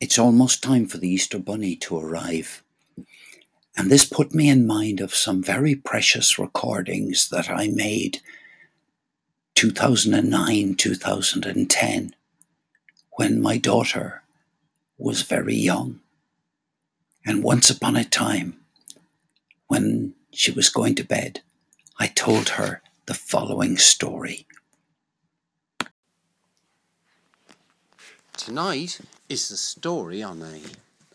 it's almost time for the Easter Bunny to arrive. And this put me in mind of some very precious recordings that I made 2009, 2010, when my daughter was very young. And once upon a time, when she was going to bed, I told her the following story. Tonight is the story on a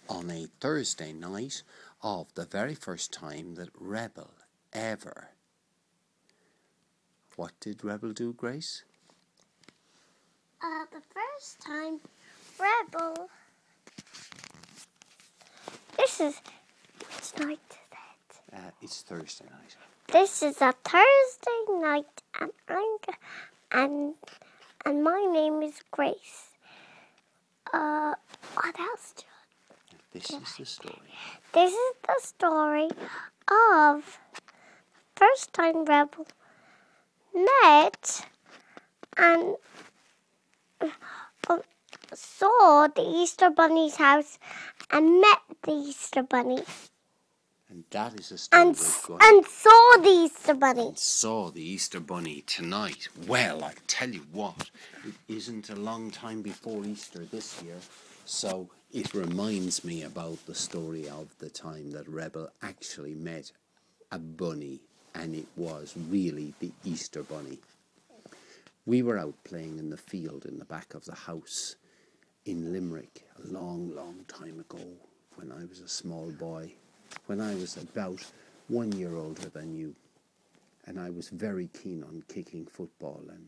on a Thursday night of the very first time that Rebel ever. What did Rebel do, Grace? Uh, the first time Rebel. This is which night is it? Uh, it's Thursday night. This is a Thursday night, and I'm and and my name is Grace. Uh, what else? do This is the story. This is the story of first time Rebel met and uh, saw the Easter Bunny's house and met the Easter Bunny And that is the story and we're s- going and saw the Easter Bunny. saw the Easter Bunny tonight. Well, I tell you what, it isn't a long time before Easter this year, so it reminds me about the story of the time that Rebel actually met a bunny, and it was really the Easter Bunny. We were out playing in the field in the back of the house in Limerick a long, long time ago when I was a small boy, when I was about one year older than you and I was very keen on kicking football and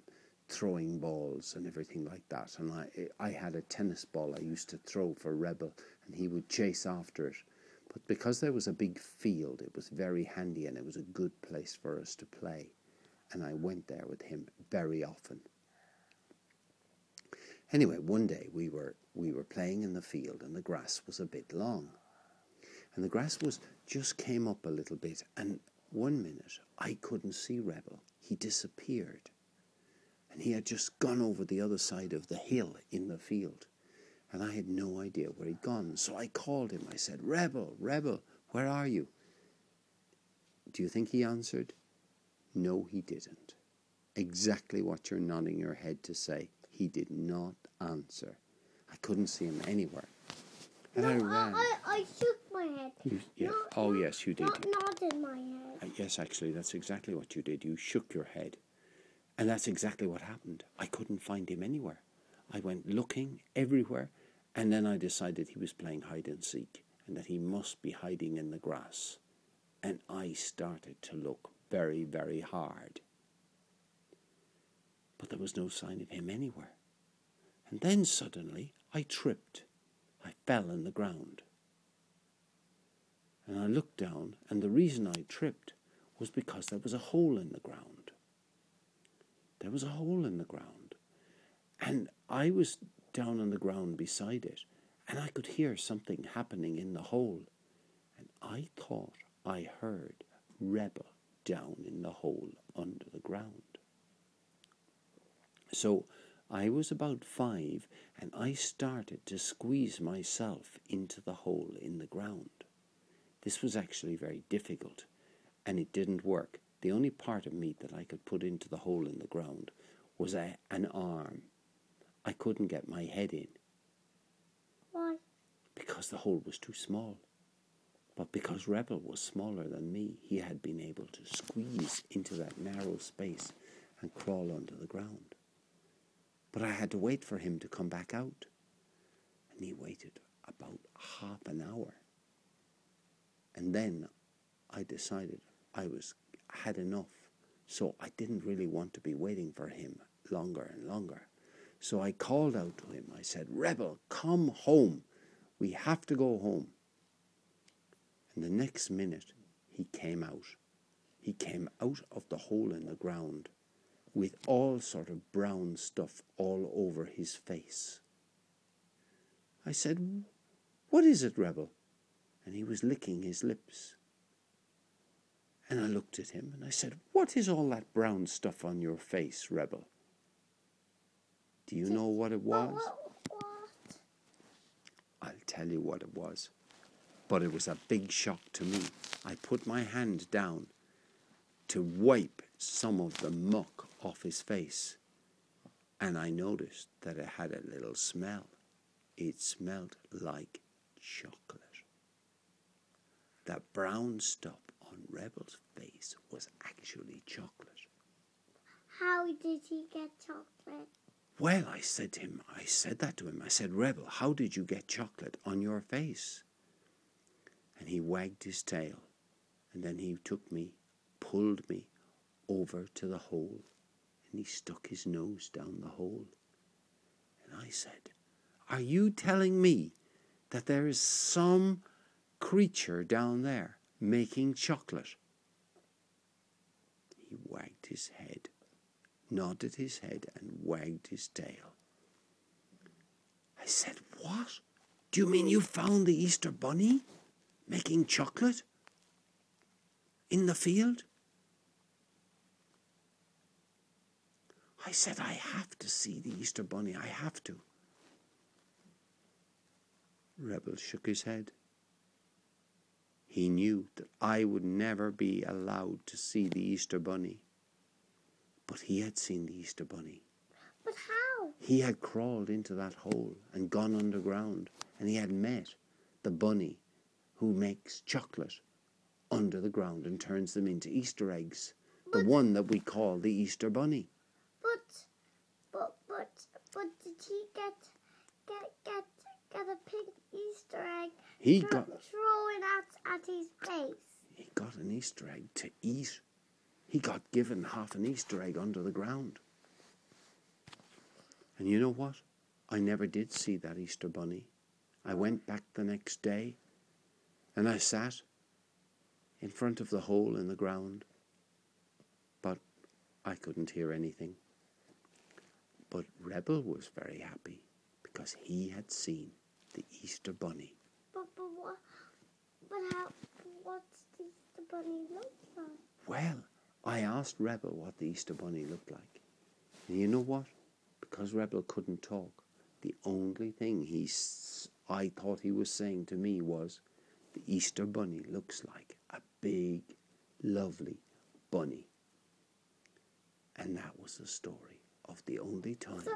throwing balls and everything like that. And I, I had a tennis ball I used to throw for Rebel, and he would chase after it. But because there was a big field, it was very handy and it was a good place for us to play. And I went there with him very often. Anyway, one day we were we were playing in the field and the grass was a bit long. And the grass was just came up a little bit and one minute I couldn't see Rebel. He disappeared. And he had just gone over the other side of the hill in the field. And I had no idea where he'd gone. So I called him. I said, Rebel, Rebel, where are you? Do you think he answered? No, he didn't. Exactly what you're nodding your head to say. He did not answer. I couldn't see him anywhere. And I ran. I, I shook my head. You- yeah. Not- Oh, yes, you did. Not nodded my head. Uh, yes, actually, that's exactly what you did. You shook your head. And that's exactly what happened. I couldn't find him anywhere. I went looking everywhere, and then I decided he was playing hide and seek and that he must be hiding in the grass. And I started to look very, very hard. But there was no sign of him anywhere. And then suddenly I tripped. I fell on the ground. And I looked down, and the reason I tripped was because there was a hole in the ground. There was a hole in the ground. And I was down on the ground beside it, and I could hear something happening in the hole. And I thought I heard Rebel down in the hole under the ground. So I was about five, and I started to squeeze myself into the hole in the ground. This was actually very difficult, and it didn't work. The only part of me that I could put into the hole in the ground was a, an arm. I couldn't get my head in Why? because the hole was too small. But because Rebel was smaller than me, he had been able to squeeze into that narrow space and crawl under the ground. But I had to wait for him to come back out. And he waited about half an hour. And then I decided I was had enough. So I didn't really want to be waiting for him longer and longer. So I called out to him. I said, Rebel, come home. We have to go home. And the next minute, he came out. He came out of the hole in the ground with all sort of brown stuff all over his face. I said, What is it, Rebel? And he was licking his lips. And I looked at him and I said, What is all that brown stuff on your face, Rebel? Do you know what it was? I'll tell you what it was. But it was a big shock to me. I put my hand down to wipe some of the muck off his face, and I noticed that it had a little smell. It smelled like chocolate. That brown stuff on Rebel's face was actually chocolate. How did he get chocolate? Well, I said to him, I said that to him. I said, Rebel, how did you get chocolate on your face? And he wagged his tail, and then he took me, pulled me over to the hole, and he stuck his nose down the hole. And I said, Are you telling me that there is some creature down there making chocolate? He wagged his head nodded his head and wagged his tail. I said, What? Do you mean you found the Easter Bunny making chocolate in the field? I said, I have to see the Easter Bunny. I have to. Rebel shook his head. He knew that I would never be allowed to see the Easter Bunny. But he had seen the Easter Bunny. But how? He had crawled into that hole and gone underground, and he had met the bunny who makes chocolate under the ground and turns them into Easter eggs. The one that we call the Easter Bunny. But, but, but, but did he get, get, get, get a pink Easter egg? He got it at, at his face. he got an Easter egg to eat. He got given half an Easter egg under the ground. And you know what? I never did see that Easter bunny. I went back the next day and I sat in front of the hole in the ground, but I couldn't hear anything. But Rebel was very happy because he had seen the Easter bunny. But, but what? But how? What's the Easter bunny look like? Well, I asked Rebel what the Easter Bunny looked like. And you know what? Because Rebel couldn't talk, the only thing he s- I thought he was saying to me was, the Easter Bunny looks like a big, lovely bunny. And that was the story of the only time. So,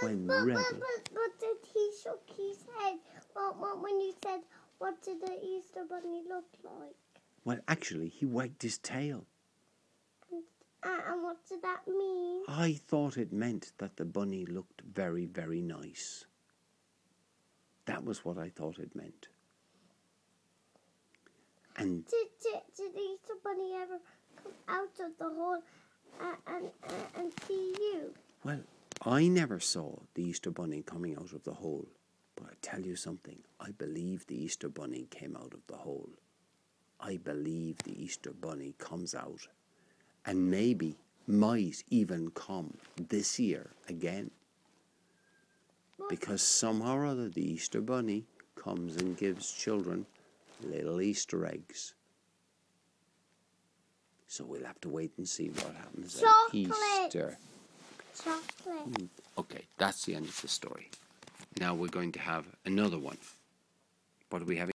When but, Rebel- but, but, but did he shook his head? Well, well, when you said, what did the Easter bunny look like? Well, actually, he wagged his tail. Uh, and what did that mean? I thought it meant that the bunny looked very, very nice. That was what I thought it meant. And Did, did, did the Easter bunny ever come out of the hole uh, and, uh, and see you? Well, I never saw the Easter Bunny coming out of the hole, but I tell you something, I believe the Easter Bunny came out of the hole. I believe the Easter Bunny comes out and maybe might even come this year again. Because somehow or other the Easter Bunny comes and gives children little Easter eggs. So we'll have to wait and see what happens Chocolate. at Easter. Chocolate. Mm, okay, that's the end of the story. Now we're going to have another one. What do we have